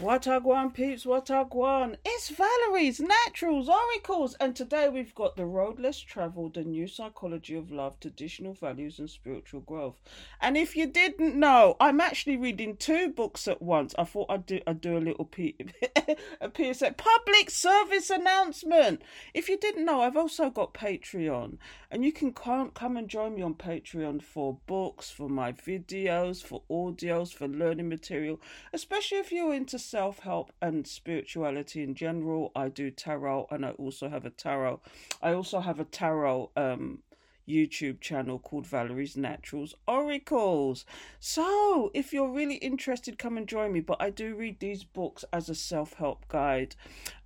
What I want, peeps, what I want. It's Valerie's Naturals Oracles, and today we've got The Road Less Traveled, a new psychology of love, traditional values, and spiritual growth. And if you didn't know, I'm actually reading two books at once. I thought I'd do, I'd do a little P- a PSA public service announcement. If you didn't know, I've also got Patreon, and you can come and join me on Patreon for books, for my videos, for audios, for learning material, especially if you're into self help and spirituality in general. I do tarot and I also have a tarot. I also have a tarot um YouTube channel called Valerie's Naturals Oracles. So, if you're really interested, come and join me. But I do read these books as a self help guide,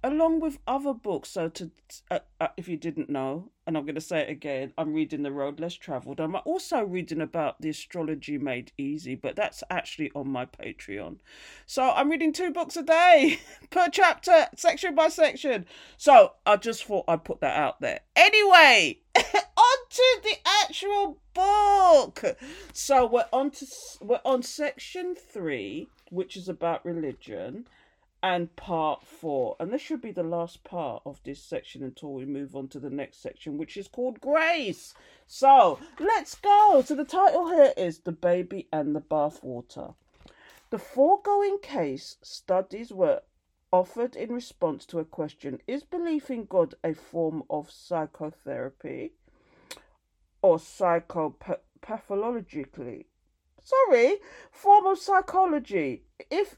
along with other books. So, to uh, uh, if you didn't know, and I'm going to say it again, I'm reading The Road Less Traveled. I'm also reading about the astrology made easy, but that's actually on my Patreon. So, I'm reading two books a day per chapter, section by section. So, I just thought I'd put that out there. Anyway. On to the actual book. So we're on to we're on section three, which is about religion, and part four, and this should be the last part of this section until we move on to the next section, which is called grace. So let's go. So the title here is the baby and the bathwater. The foregoing case studies were offered in response to a question Is belief in God a form of psychotherapy? or psychopathologically. Sorry, form of psychology. If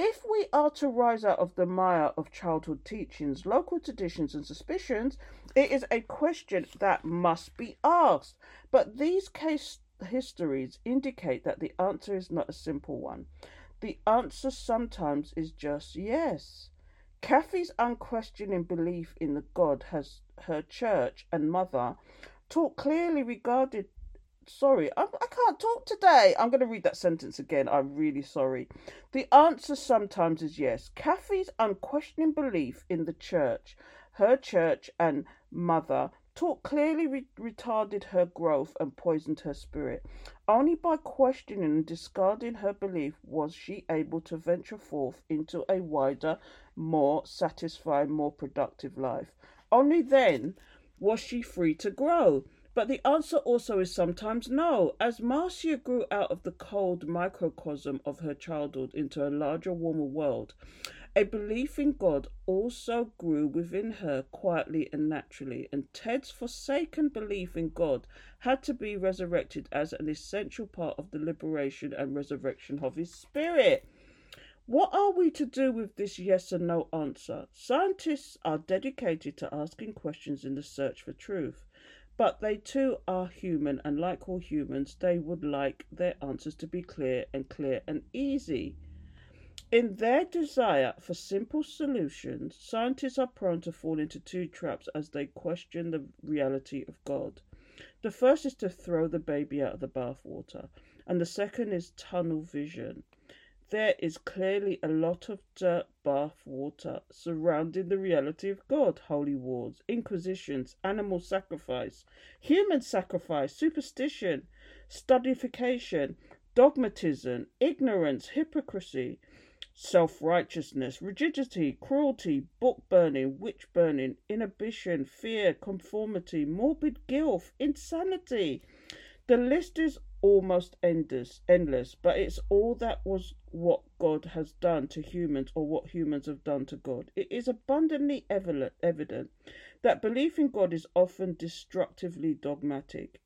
if we are to rise out of the mire of childhood teachings, local traditions, and suspicions, it is a question that must be asked. But these case histories indicate that the answer is not a simple one. The answer sometimes is just yes. Kathy's unquestioning belief in the God has her church and mother talk clearly regarded sorry I, I can't talk today. I'm going to read that sentence again. I'm really sorry. The answer sometimes is yes. Kathy's unquestioning belief in the church her church and mother talk clearly re- retarded her growth and poisoned her spirit. Only by questioning and discarding her belief was she able to venture forth into a wider more satisfying more productive life. Only then was she free to grow? But the answer also is sometimes no, as Marcia grew out of the cold microcosm of her childhood into a larger, warmer world. A belief in God also grew within her quietly and naturally, and Ted's forsaken belief in God had to be resurrected as an essential part of the liberation and resurrection of his spirit. What are we to do with this yes and no answer? Scientists are dedicated to asking questions in the search for truth, but they too are human, and like all humans, they would like their answers to be clear and clear and easy. In their desire for simple solutions, scientists are prone to fall into two traps as they question the reality of God. The first is to throw the baby out of the bathwater, and the second is tunnel vision. There is clearly a lot of dirt bath water surrounding the reality of God, holy wars, inquisitions, animal sacrifice, human sacrifice, superstition, studification, dogmatism, ignorance, hypocrisy, self righteousness, rigidity, cruelty, book burning, witch burning, inhibition, fear, conformity, morbid guilt, insanity. The list is almost endless, endless, but it's all that was what God has done to humans or what humans have done to God. It is abundantly evident that belief in God is often destructively dogmatic.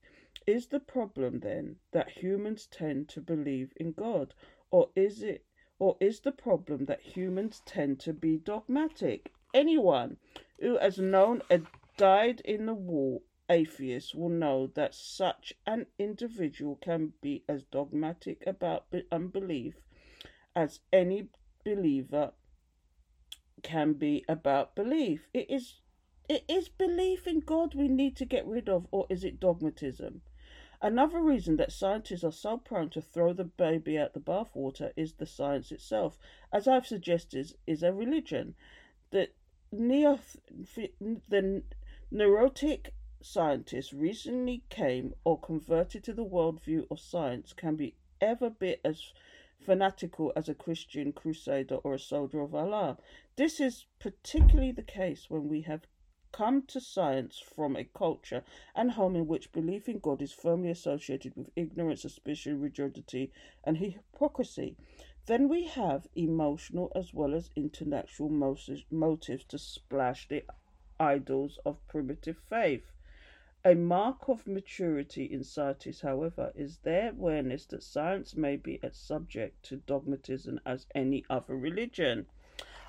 Is the problem then that humans tend to believe in God, or is it or is the problem that humans tend to be dogmatic? Anyone who has known a dyed in the wool atheists will know that such an individual can be as dogmatic about unbelief as any believer can be about belief. It is it is belief in God we need to get rid of, or is it dogmatism? Another reason that scientists are so prone to throw the baby out the bathwater is the science itself. As I've suggested, is a religion. The neo the neurotic scientists recently came or converted to the worldview of science can be ever bit as fanatical as a Christian crusader or a soldier of Allah. This is particularly the case when we have come to science from a culture and home in which belief in God is firmly associated with ignorance, suspicion, rigidity, and hypocrisy. Then we have emotional as well as intellectual motives to splash the idols of primitive faith. A mark of maturity in scientists, however, is their awareness that science may be as subject to dogmatism as any other religion.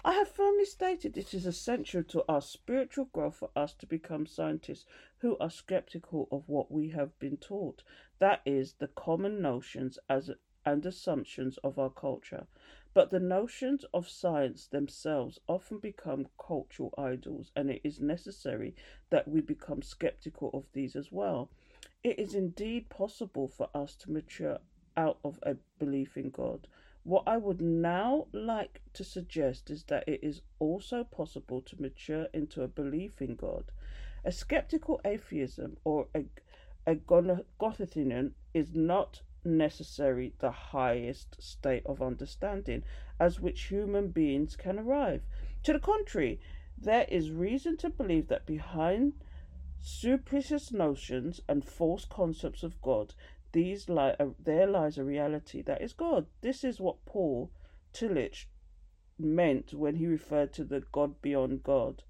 I have firmly stated it is essential to our spiritual growth for us to become scientists who are skeptical of what we have been taught, that is, the common notions as and assumptions of our culture. But the notions of science themselves often become cultural idols, and it is necessary that we become skeptical of these as well. It is indeed possible for us to mature out of a belief in God. What I would now like to suggest is that it is also possible to mature into a belief in God. A skeptical atheism or a, a Gnosticism is not necessary the highest state of understanding as which human beings can arrive. To the contrary, there is reason to believe that behind superstitious notions and false concepts of God, these lie, uh, there lies a reality that is God. This is what Paul Tillich meant when he referred to the God beyond God,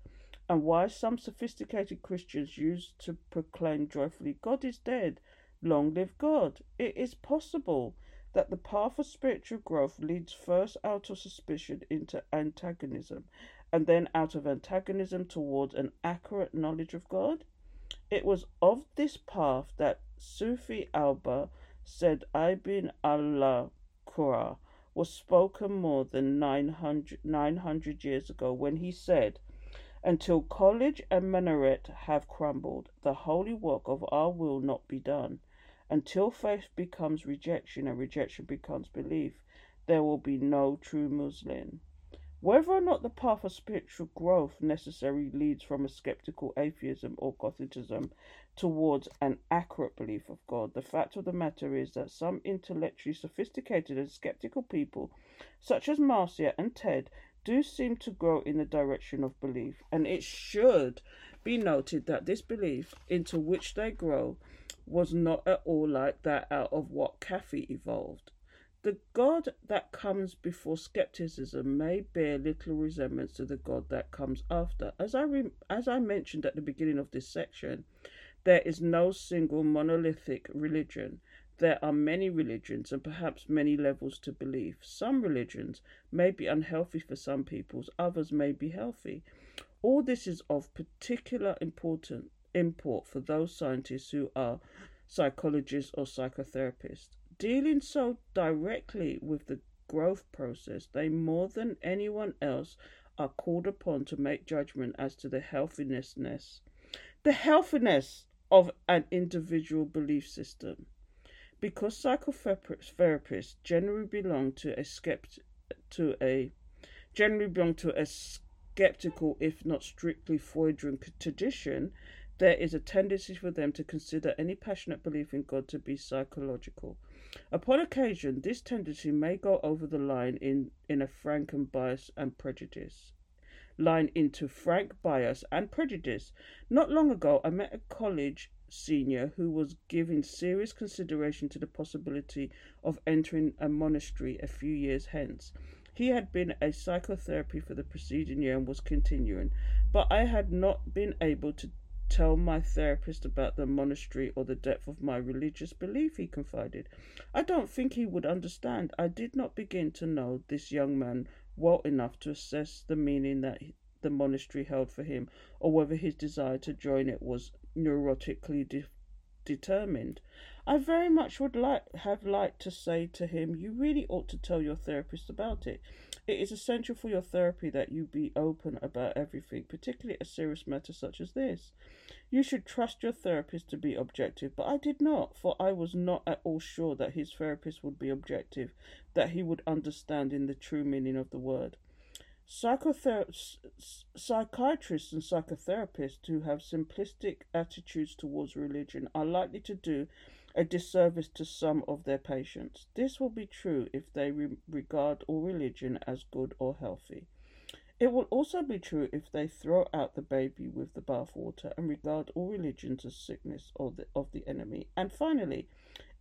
and why some sophisticated Christians used to proclaim joyfully, God is dead, Long live God! It is possible that the path of spiritual growth leads first out of suspicion into antagonism, and then out of antagonism towards an accurate knowledge of God. It was of this path that Sufi Alba said Ibn Allah Qura was spoken more than 900, 900 years ago when he said, Until college and minaret have crumbled, the holy work of our will not be done. Until faith becomes rejection and rejection becomes belief, there will be no true Muslim. Whether or not the path of spiritual growth necessarily leads from a skeptical atheism or Gnosticism towards an accurate belief of God, the fact of the matter is that some intellectually sophisticated and skeptical people, such as Marcia and Ted, do seem to grow in the direction of belief, and it should be noted that this belief into which they grow was not at all like that out of what Kathy evolved. The God that comes before skepticism may bear little resemblance to the God that comes after. As I re- as I mentioned at the beginning of this section, there is no single monolithic religion. There are many religions and perhaps many levels to belief. Some religions may be unhealthy for some peoples, others may be healthy. All this is of particular importance import for those scientists who are psychologists or psychotherapists. Dealing so directly with the growth process, they more than anyone else are called upon to make judgment as to the healthiness, the healthiness of an individual belief system. Because psychotherapists generally belong to a skept to a generally belong to a skeptical, if not strictly Freudian tradition, there is a tendency for them to consider any passionate belief in God to be psychological. Upon occasion, this tendency may go over the line in, in a frank and bias and prejudice. Line into frank bias and prejudice. Not long ago, I met a college senior who was giving serious consideration to the possibility of entering a monastery a few years hence. He had been a psychotherapy for the preceding year and was continuing, but I had not been able to tell my therapist about the monastery or the depth of my religious belief, he confided. I don't think he would understand. I did not begin to know this young man well enough to assess the meaning that the monastery held for him, or whether his desire to join it was neurotically de- determined. I very much would like have liked to say to him, You really ought to tell your therapist about it. It is essential for your therapy that you be open about everything, particularly a serious matter such as this. You should trust your therapist to be objective, but I did not, for I was not at all sure that his therapist would be objective, that he would understand in the true meaning of the word. Psychother- psychiatrists and psychotherapists who have simplistic attitudes towards religion are likely to do a disservice to some of their patients. This will be true if they re- regard all religion as good or healthy. It will also be true if they throw out the baby with the bathwater and regard all religions as sickness of the, of the enemy. And finally,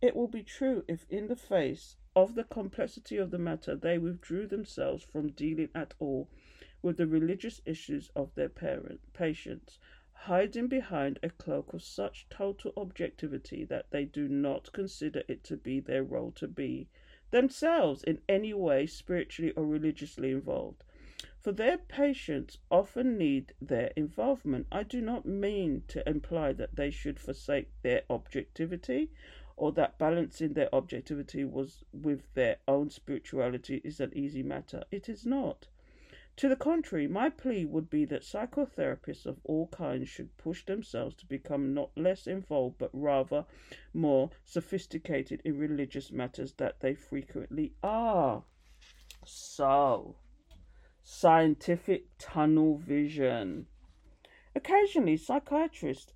it will be true if, in the face of the complexity of the matter, they withdrew themselves from dealing at all with the religious issues of their parent, patients, hiding behind a cloak of such total objectivity that they do not consider it to be their role to be themselves in any way spiritually or religiously involved for their patients often need their involvement. I do not mean to imply that they should forsake their objectivity or that balancing their objectivity was with their own spirituality is an easy matter. It is not. To the contrary, my plea would be that psychotherapists of all kinds should push themselves to become not less involved but rather more sophisticated in religious matters that they frequently are. So, scientific tunnel vision. Occasionally, psychiatrists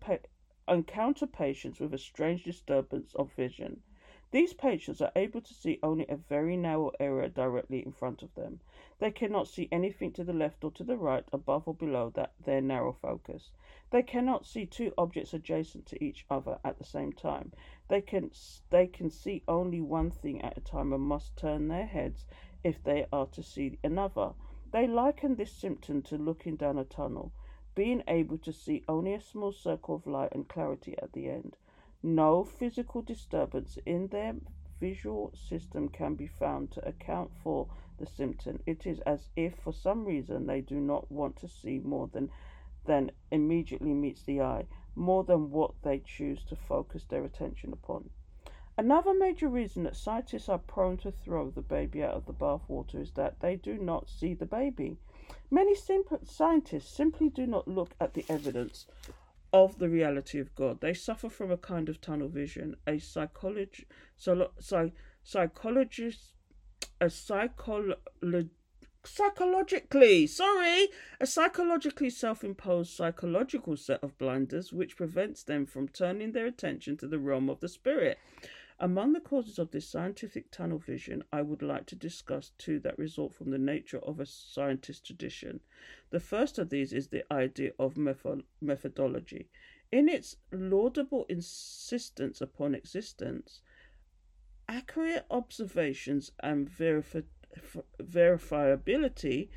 pa- encounter patients with a strange disturbance of vision. These patients are able to see only a very narrow area directly in front of them. They cannot see anything to the left or to the right, above or below that their narrow focus. They cannot see two objects adjacent to each other at the same time. They can they can see only one thing at a time and must turn their heads if they are to see another. They liken this symptom to looking down a tunnel, being able to see only a small circle of light and clarity at the end. No physical disturbance in their visual system can be found to account for the symptom. It is as if for some reason they do not want to see more than than immediately meets the eye, more than what they choose to focus their attention upon. Another major reason that scientists are prone to throw the baby out of the bathwater is that they do not see the baby. Many scientists simply do not look at the evidence of the reality of God. They suffer from a kind of tunnel vision. A psychologist, so, psychologist, a psycholo- psychologically, sorry, a psychologically self imposed psychological set of blinders which prevents them from turning their attention to the realm of the spirit. Among the causes of this scientific tunnel vision, I would like to discuss two that result from the nature of a scientist tradition. The first of these is the idea of method- methodology. In its laudable insistence upon existence, accurate observations, and verifi- verifiability,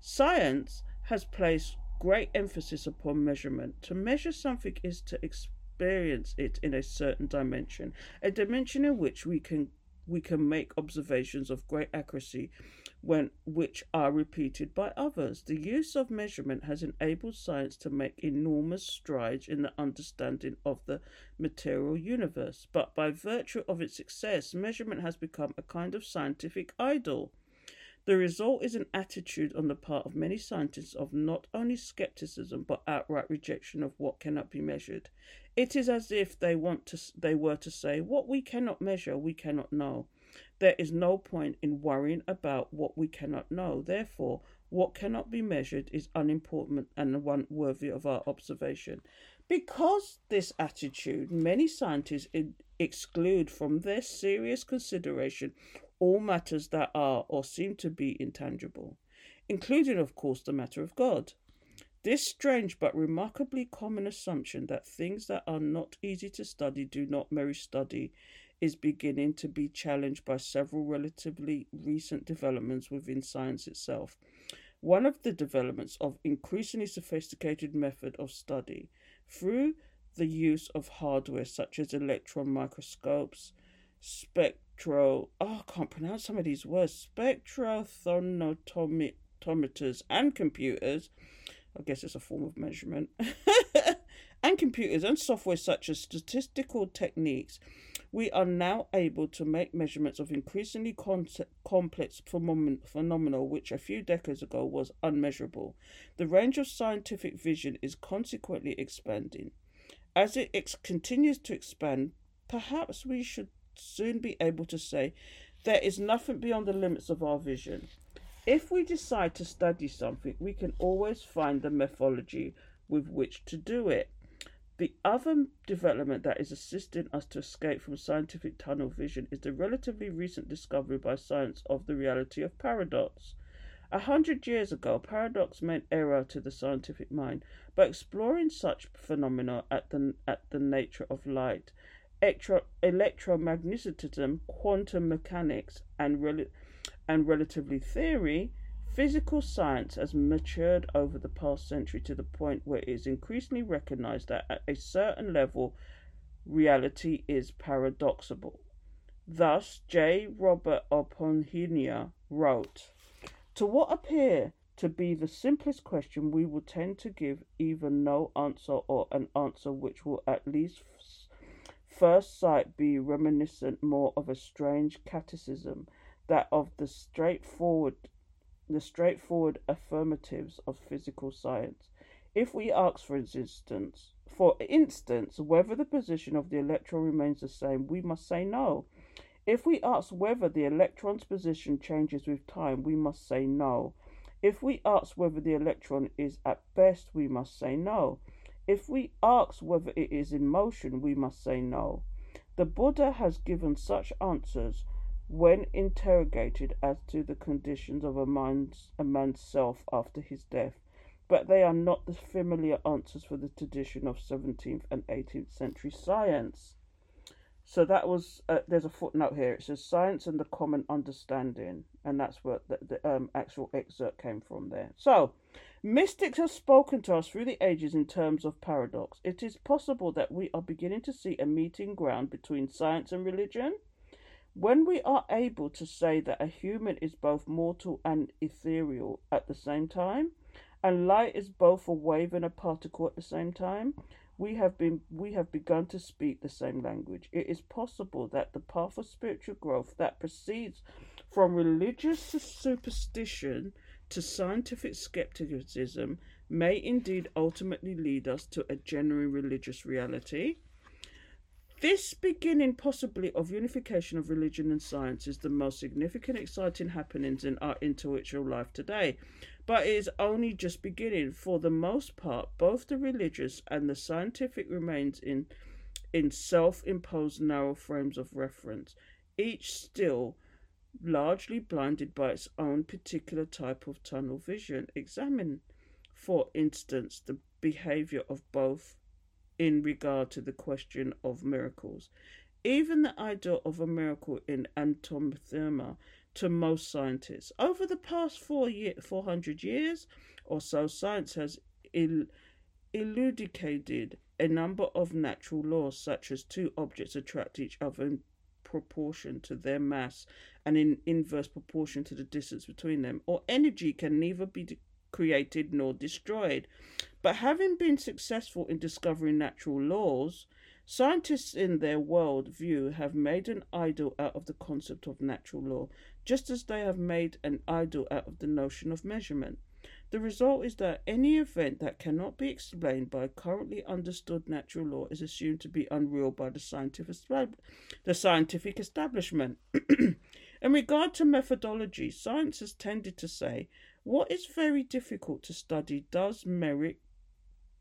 science has placed great emphasis upon measurement. To measure something is to experience it in a certain dimension, a dimension in which we can we can make observations of great accuracy when which are repeated by others. The use of measurement has enabled science to make enormous strides in the understanding of the material universe, but by virtue of its success, measurement has become a kind of scientific idol. The result is an attitude on the part of many scientists of not only skepticism but outright rejection of what cannot be measured. It is as if they want to they were to say, what we cannot measure, we cannot know. There is no point in worrying about what we cannot know. Therefore, what cannot be measured is unimportant and one worthy of our observation. Because this attitude, many scientists exclude from their serious consideration all matters that are or seem to be intangible, including, of course, the matter of God. This strange but remarkably common assumption that things that are not easy to study do not merit study is beginning to be challenged by several relatively recent developments within science itself. One of the developments of increasingly sophisticated method of study through the use of hardware such as electron microscopes, spectro oh, I can't pronounce some of these words spectrophotometers and computers. I guess it's a form of measurement. and computers and software such as statistical techniques, we are now able to make measurements of increasingly complex phenomena which a few decades ago was unmeasurable. The range of scientific vision is consequently expanding. As it ex- continues to expand, perhaps we should soon be able to say there is nothing beyond the limits of our vision. If we decide to study something, we can always find the methodology with which to do it. The other development that is assisting us to escape from scientific tunnel vision is the relatively recent discovery by science of the reality of paradox. A hundred years ago, paradox meant error to the scientific mind. By exploring such phenomena at the, at the nature of light, electro, electromagnetism, quantum mechanics, and, rel- and relativity theory, Physical science has matured over the past century to the point where it is increasingly recognized that at a certain level, reality is paradoxable. Thus, J. Robert Oppenheimer wrote, To what appear to be the simplest question, we will tend to give either no answer or an answer which will at least first sight be reminiscent more of a strange catechism, that of the straightforward the straightforward affirmatives of physical science. If we ask, for instance, for instance, whether the position of the electron remains the same, we must say no. If we ask whether the electron's position changes with time, we must say no. If we ask whether the electron is at best, we must say no. If we ask whether it is in motion, we must say no. The Buddha has given such answers when interrogated as to the conditions of a man's, a man's self after his death, but they are not the familiar answers for the tradition of 17th and 18th century science. So that was, uh, there's a footnote here. It says science and the common understanding, and that's where the, the um, actual excerpt came from there. So, mystics have spoken to us through the ages in terms of paradox. It is possible that we are beginning to see a meeting ground between science and religion when we are able to say that a human is both mortal and ethereal at the same time, and light is both a wave and a particle at the same time, we have been we have begun to speak the same language. It is possible that the path of spiritual growth that proceeds from religious superstition to scientific skepticism may indeed ultimately lead us to a genuine religious reality this beginning, possibly, of unification of religion and science is the most significant, exciting happenings in our intellectual life today. But it is only just beginning. For the most part, both the religious and the scientific remains in in self-imposed narrow frames of reference, each still largely blinded by its own particular type of tunnel vision. Examine, for instance, the behavior of both in regard to the question of miracles. Even the idea of a miracle in antomotherma to most scientists. Over the past four year, 400 years or so, science has elucidated a number of natural laws, such as two objects attract each other in proportion to their mass and in inverse proportion to the distance between them, or energy can neither be created nor destroyed. But having been successful in discovering natural laws, scientists in their world view have made an idol out of the concept of natural law, just as they have made an idol out of the notion of measurement. The result is that any event that cannot be explained by currently understood natural law is assumed to be unreal by the scientific, the scientific establishment. in regard to methodology, science has tended to say what is very difficult to study does merit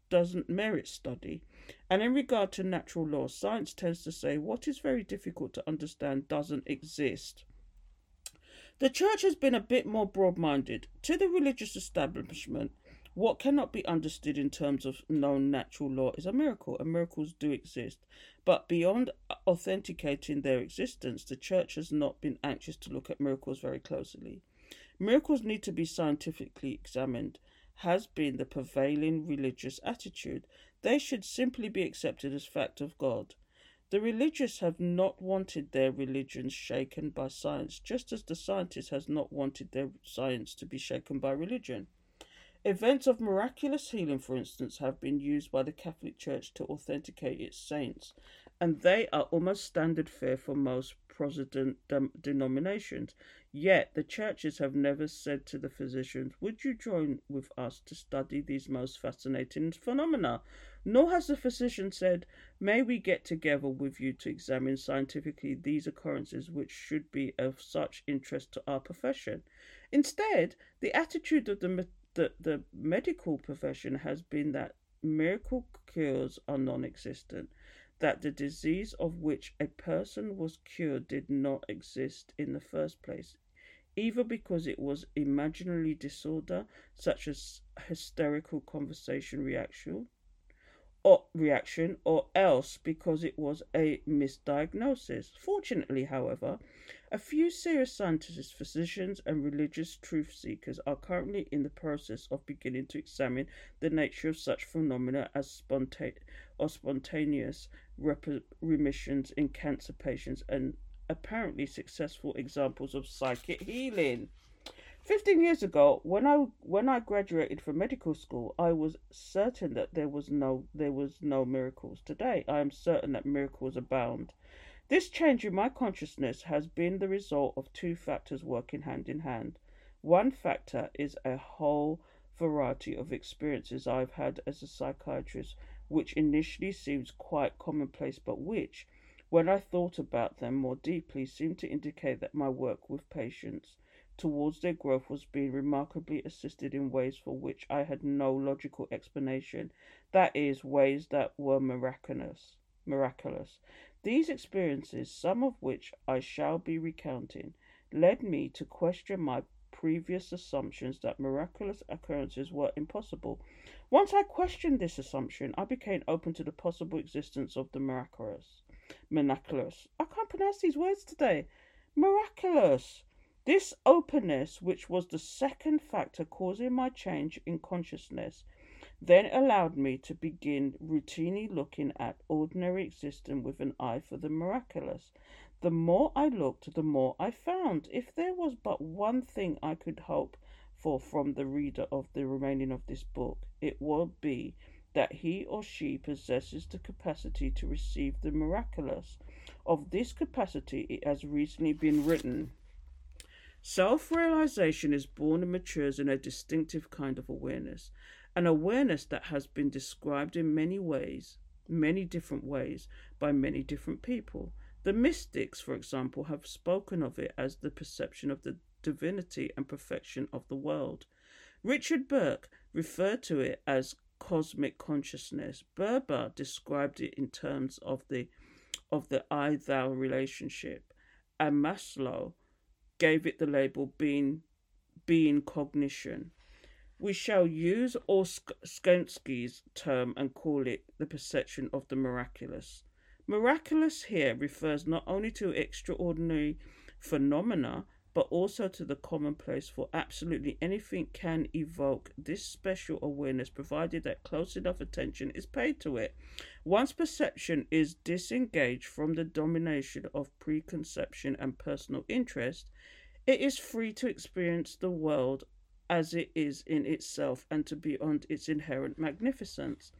doesn't merit study. And in regard to natural law, science tends to say what is very difficult to understand doesn't exist. The church has been a bit more broad minded. To the religious establishment, what cannot be understood in terms of known natural law is a miracle, and miracles do exist. But beyond authenticating their existence, the church has not been anxious to look at miracles very closely. Miracles need to be scientifically examined, has been the prevailing religious attitude. They should simply be accepted as fact of God. The religious have not wanted their religions shaken by science, just as the scientist has not wanted their science to be shaken by religion. Events of miraculous healing, for instance, have been used by the Catholic Church to authenticate its saints, and they are almost standard fare for most Protestant denominations. Yet the churches have never said to the physicians, Would you join with us to study these most fascinating phenomena? Nor has the physician said, May we get together with you to examine scientifically these occurrences which should be of such interest to our profession. Instead, the attitude of the, the, the medical profession has been that miracle cures are non existent, that the disease of which a person was cured did not exist in the first place, either because it was imaginary disorder such as hysterical conversation reaction or reaction or else because it was a misdiagnosis. Fortunately, however, a few serious scientists, physicians, and religious truth seekers are currently in the process of beginning to examine the nature of such phenomena as sponta- or spontaneous rep- remissions in cancer patients and apparently successful examples of psychic healing. 15 years ago when I when I graduated from medical school I was certain that there was no there was no miracles today. I am certain that miracles abound. This change in my consciousness has been the result of two factors working hand in hand. One factor is a whole variety of experiences I've had as a psychiatrist which initially seems quite commonplace but which when I thought about them more deeply seemed to indicate that my work with patients towards their growth was being remarkably assisted in ways for which I had no logical explanation, that is, ways that were miraculous. Miraculous. These experiences, some of which I shall be recounting, led me to question my previous assumptions that miraculous occurrences were impossible. Once I questioned this assumption, I became open to the possible existence of the miraculous. Miraculous. I can't pronounce these words today. Miraculous. This openness, which was the second factor causing my change in consciousness, then allowed me to begin routinely looking at ordinary existence with an eye for the miraculous. The more I looked, the more I found. If there was but one thing I could hope for from the reader of the remaining of this book, it would be that he or she possesses the capacity to receive the miraculous. Of this capacity, it has recently been written. Self realization is born and matures in a distinctive kind of awareness, an awareness that has been described in many ways, many different ways, by many different people. The mystics, for example, have spoken of it as the perception of the divinity and perfection of the world. Richard Burke referred to it as cosmic consciousness. Buber described it in terms of the of the I thou relationship, and Maslow gave it the label being being cognition. We shall use Ouspensky's term and call it the perception of the miraculous. Miraculous here refers not only to extraordinary phenomena, but also to the commonplace, for absolutely anything can evoke this special awareness provided that close enough attention is paid to it. Once perception is disengaged from the domination of preconception and personal interest, it is free to experience the world as it is in itself and to beyond its inherent magnificence.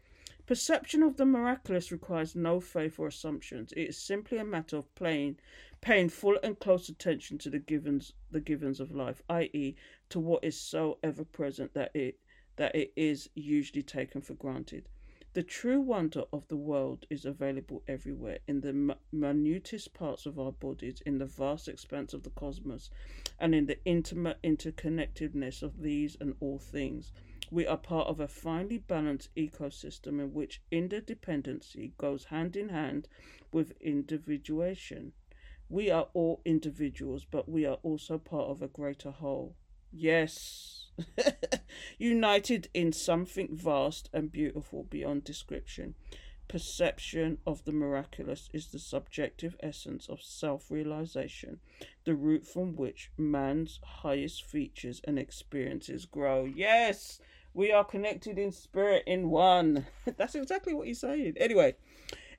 Perception of the miraculous requires no faith or assumptions. It is simply a matter of playing, paying full and close attention to the givens, the givens of life, i.e., to what is so ever present that it that it is usually taken for granted. The true wonder of the world is available everywhere, in the minutest parts of our bodies, in the vast expanse of the cosmos, and in the intimate interconnectedness of these and all things. We are part of a finely balanced ecosystem in which interdependency goes hand in hand with individuation. We are all individuals, but we are also part of a greater whole. Yes, united in something vast and beautiful beyond description. Perception of the miraculous is the subjective essence of self realization, the root from which man's highest features and experiences grow. Yes, we are connected in spirit in one. That's exactly what he's saying. Anyway,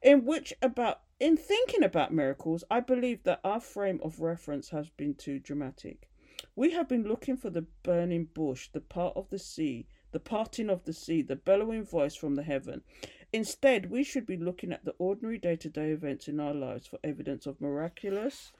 in which about in thinking about miracles, I believe that our frame of reference has been too dramatic. We have been looking for the burning bush, the part of the sea, the parting of the sea, the bellowing voice from the heaven. Instead, we should be looking at the ordinary day to day events in our lives for evidence of miraculous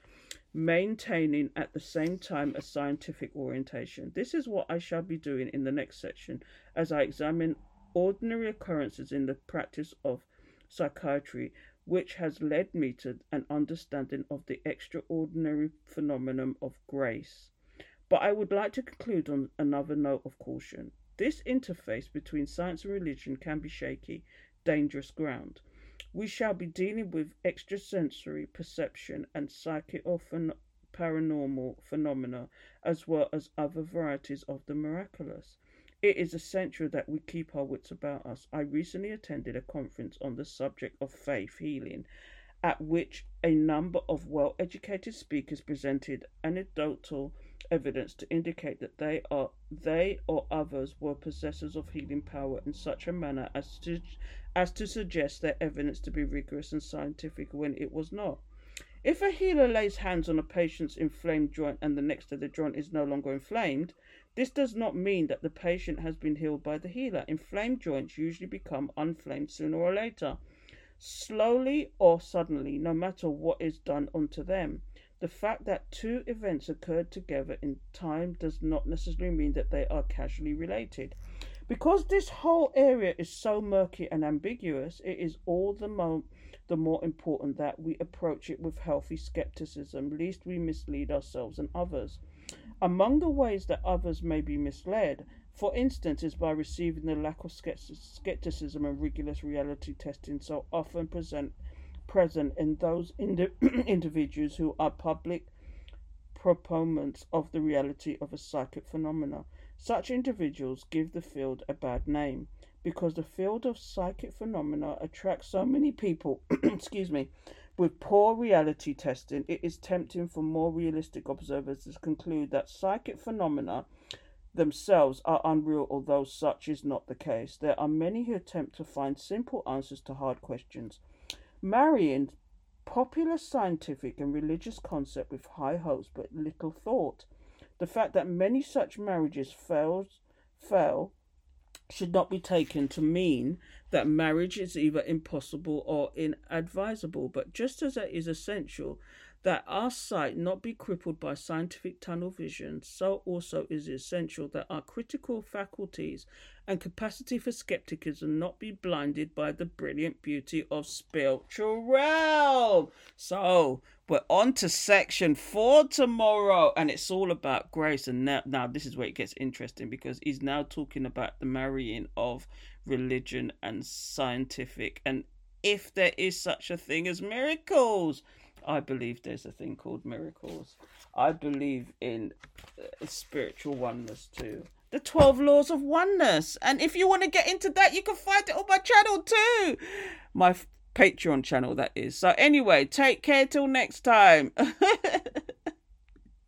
maintaining at the same time a scientific orientation. This is what I shall be doing in the next section as I examine ordinary occurrences in the practice of psychiatry, which has led me to an understanding of the extraordinary phenomenon of grace. But I would like to conclude on another note of caution. This interface between science and religion can be shaky, dangerous ground. We shall be dealing with extrasensory perception and psychic or phen- paranormal phenomena, as well as other varieties of the miraculous. It is essential that we keep our wits about us. I recently attended a conference on the subject of faith healing, at which a number of well educated speakers presented anecdotal evidence to indicate that they are they or others were possessors of healing power in such a manner as to as to suggest their evidence to be rigorous and scientific when it was not. If a healer lays hands on a patient's inflamed joint and the next day the joint is no longer inflamed, this does not mean that the patient has been healed by the healer. Inflamed joints usually become unflamed sooner or later, slowly or suddenly, no matter what is done unto them. The fact that two events occurred together in time does not necessarily mean that they are causally related. Because this whole area is so murky and ambiguous, it is all the more the more important that we approach it with healthy skepticism, lest we mislead ourselves and others. Among the ways that others may be misled, for instance, is by receiving the lack of skepticism and rigorous reality testing so often present present in those indi- individuals who are public proponents of the reality of a psychic phenomena. Such individuals give the field a bad name because the field of psychic phenomena attracts so many people, excuse me, with poor reality testing, it is tempting for more realistic observers to conclude that psychic phenomena themselves are unreal, although such is not the case. There are many who attempt to find simple answers to hard questions, marrying popular scientific and religious concept with high hopes but little thought. The fact that many such marriages fails, fail should not be taken to mean that marriage is either impossible or inadvisable, but just as it is essential that our sight not be crippled by scientific tunnel vision, so also is essential that our critical faculties and capacity for skepticism not be blinded by the brilliant beauty of spiritual realm. So we're on to section four tomorrow, and it's all about grace. And now, now this is where it gets interesting because he's now talking about the marrying of religion and scientific, and if there is such a thing as miracles. I believe there's a thing called miracles. I believe in uh, spiritual oneness too. The 12 laws of oneness. And if you want to get into that, you can find it on my channel too. My Patreon channel, that is. So, anyway, take care till next time.